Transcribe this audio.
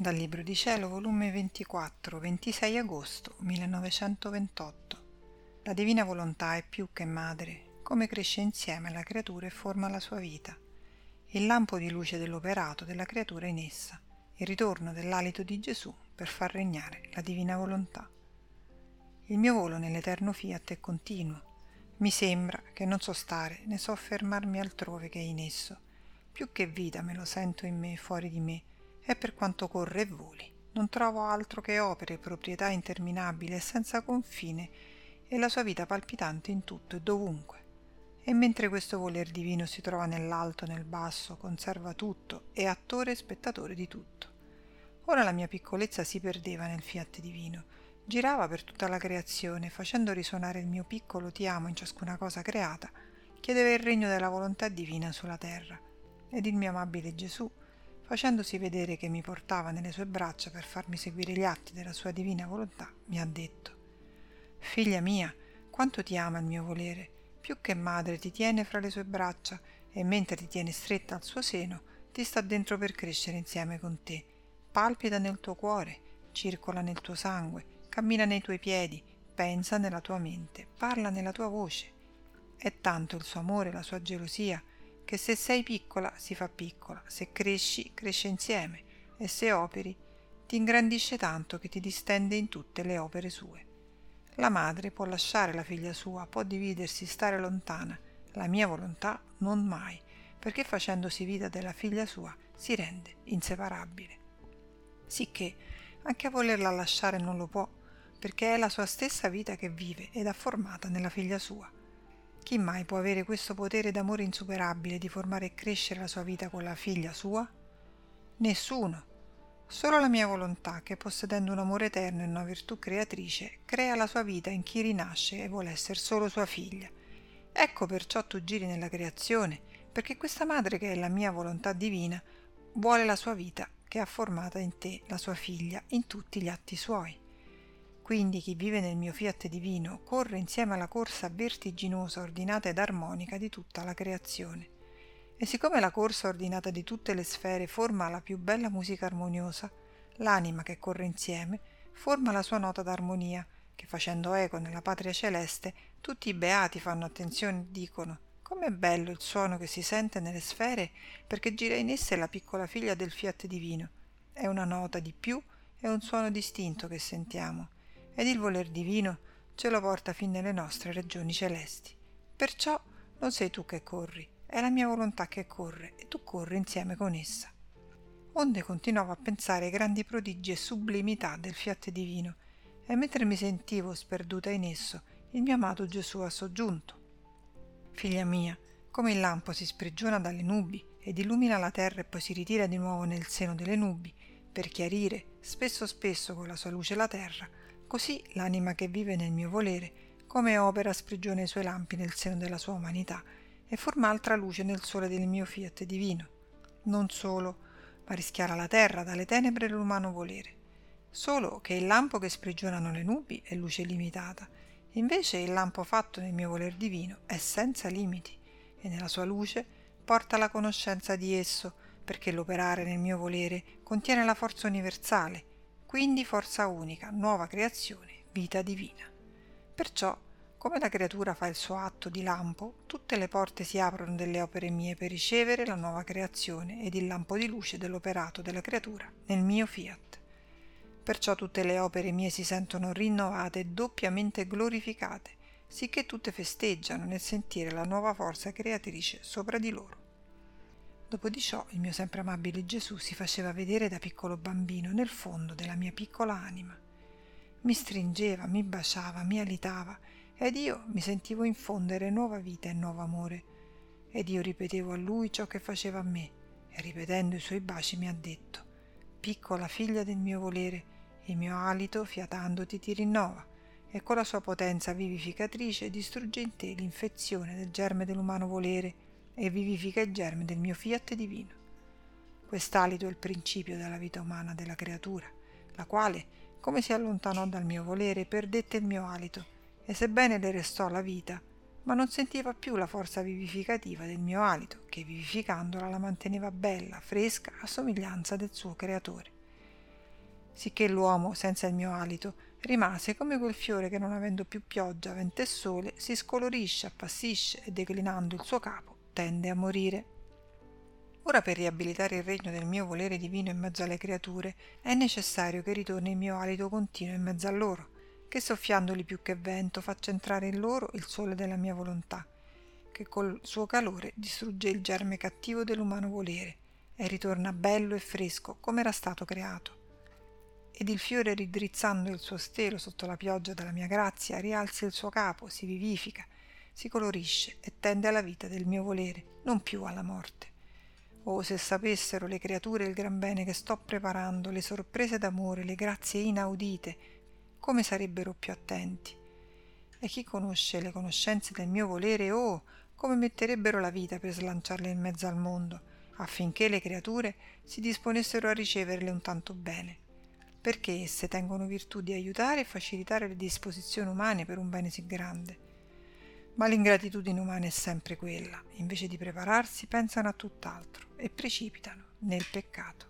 Dal Libro di Cielo, volume 24, 26 agosto 1928. La divina volontà è più che madre, come cresce insieme alla creatura e forma la sua vita. Il lampo di luce dell'operato della creatura in essa, il ritorno dell'alito di Gesù per far regnare la divina volontà. Il mio volo nell'eterno fiat è continuo. Mi sembra che non so stare né so fermarmi altrove che in esso. Più che vita me lo sento in me fuori di me e per quanto corre e voli. Non trovo altro che opere, proprietà interminabili e senza confine, e la sua vita palpitante in tutto e dovunque. E mentre questo voler divino si trova nell'alto e nel basso, conserva tutto, è attore e spettatore di tutto. Ora la mia piccolezza si perdeva nel fiat divino, girava per tutta la creazione, facendo risuonare il mio piccolo ti amo in ciascuna cosa creata, chiedeva il regno della volontà divina sulla terra. Ed il mio amabile Gesù, facendosi vedere che mi portava nelle sue braccia per farmi seguire gli atti della sua divina volontà, mi ha detto Figlia mia, quanto ti ama il mio volere, più che madre ti tiene fra le sue braccia e mentre ti tiene stretta al suo seno, ti sta dentro per crescere insieme con te, palpita nel tuo cuore, circola nel tuo sangue, cammina nei tuoi piedi, pensa nella tua mente, parla nella tua voce. È tanto il suo amore, la sua gelosia, che se sei piccola si fa piccola, se cresci cresce insieme e se operi ti ingrandisce tanto che ti distende in tutte le opere sue. La madre può lasciare la figlia sua, può dividersi, stare lontana, la mia volontà non mai, perché facendosi vita della figlia sua si rende inseparabile. Sicché anche a volerla lasciare non lo può, perché è la sua stessa vita che vive ed ha formata nella figlia sua. Chi mai può avere questo potere d'amore insuperabile di formare e crescere la sua vita con la figlia sua? Nessuno. Solo la mia volontà, che possedendo un amore eterno e una virtù creatrice, crea la sua vita in chi rinasce e vuole essere solo sua figlia. Ecco perciò tu giri nella creazione, perché questa madre che è la mia volontà divina vuole la sua vita che ha formata in te la sua figlia in tutti gli atti suoi. Quindi chi vive nel mio fiat divino corre insieme alla corsa vertiginosa, ordinata ed armonica di tutta la creazione. E siccome la corsa ordinata di tutte le sfere forma la più bella musica armoniosa, l'anima che corre insieme forma la sua nota d'armonia, che facendo eco nella patria celeste, tutti i beati fanno attenzione e dicono Com'è bello il suono che si sente nelle sfere perché gira in esse la piccola figlia del fiat divino. È una nota di più e un suono distinto che sentiamo ed il voler divino ce lo porta fin nelle nostre regioni celesti. Perciò non sei tu che corri, è la mia volontà che corre e tu corri insieme con essa. Onde continuavo a pensare ai grandi prodigi e sublimità del fiat divino, e mentre mi sentivo sperduta in esso, il mio amato Gesù ha soggiunto. Figlia mia, come il lampo si sprigiona dalle nubi ed illumina la terra e poi si ritira di nuovo nel seno delle nubi, per chiarire spesso spesso con la sua luce la terra, Così l'anima che vive nel mio volere, come opera sprigiona i suoi lampi nel seno della sua umanità e forma altra luce nel sole del mio fiat divino. Non solo, ma rischiara la terra dalle tenebre dell'umano volere. Solo che il lampo che sprigionano le nubi è luce limitata, invece il lampo fatto nel mio voler divino è senza limiti e nella sua luce porta la conoscenza di esso, perché l'operare nel mio volere contiene la forza universale quindi forza unica, nuova creazione, vita divina. Perciò, come la creatura fa il suo atto di lampo, tutte le porte si aprono delle opere mie per ricevere la nuova creazione ed il lampo di luce dell'operato della creatura nel mio fiat. Perciò tutte le opere mie si sentono rinnovate e doppiamente glorificate, sicché tutte festeggiano nel sentire la nuova forza creatrice sopra di loro. Dopo di ciò il mio sempre amabile Gesù si faceva vedere da piccolo bambino nel fondo della mia piccola anima. Mi stringeva, mi baciava, mi alitava ed io mi sentivo infondere nuova vita e nuovo amore. Ed io ripetevo a lui ciò che faceva a me e ripetendo i suoi baci mi ha detto Piccola figlia del mio volere, il mio alito fiatandoti ti rinnova e con la sua potenza vivificatrice distrugge in te l'infezione del germe dell'umano volere e vivifica il germe del mio fiat divino. Quest'alito è il principio della vita umana della creatura, la quale, come si allontanò dal mio volere, perdette il mio alito, e sebbene le restò la vita, ma non sentiva più la forza vivificativa del mio alito, che vivificandola la manteneva bella, fresca, a somiglianza del suo creatore. sicché l'uomo, senza il mio alito, rimase come quel fiore che non avendo più pioggia, vento e sole, si scolorisce, appassisce e declinando il suo capo tende a morire. Ora per riabilitare il regno del mio volere divino in mezzo alle creature è necessario che ritorni il mio alito continuo in mezzo a loro, che soffiandoli più che vento faccia entrare in loro il sole della mia volontà, che col suo calore distrugge il germe cattivo dell'umano volere e ritorna bello e fresco come era stato creato ed il fiore ridrizzando il suo stelo sotto la pioggia della mia grazia rialza il suo capo, si vivifica, si colorisce e tende alla vita del mio volere, non più alla morte. Oh, se sapessero le creature il gran bene che sto preparando, le sorprese d'amore, le grazie inaudite, come sarebbero più attenti. E chi conosce le conoscenze del mio volere, oh, come metterebbero la vita per slanciarle in mezzo al mondo, affinché le creature si disponessero a riceverle un tanto bene perché esse tengono virtù di aiutare e facilitare le disposizioni umane per un bene sì grande. Ma l'ingratitudine umana è sempre quella, invece di prepararsi pensano a tutt'altro e precipitano nel peccato.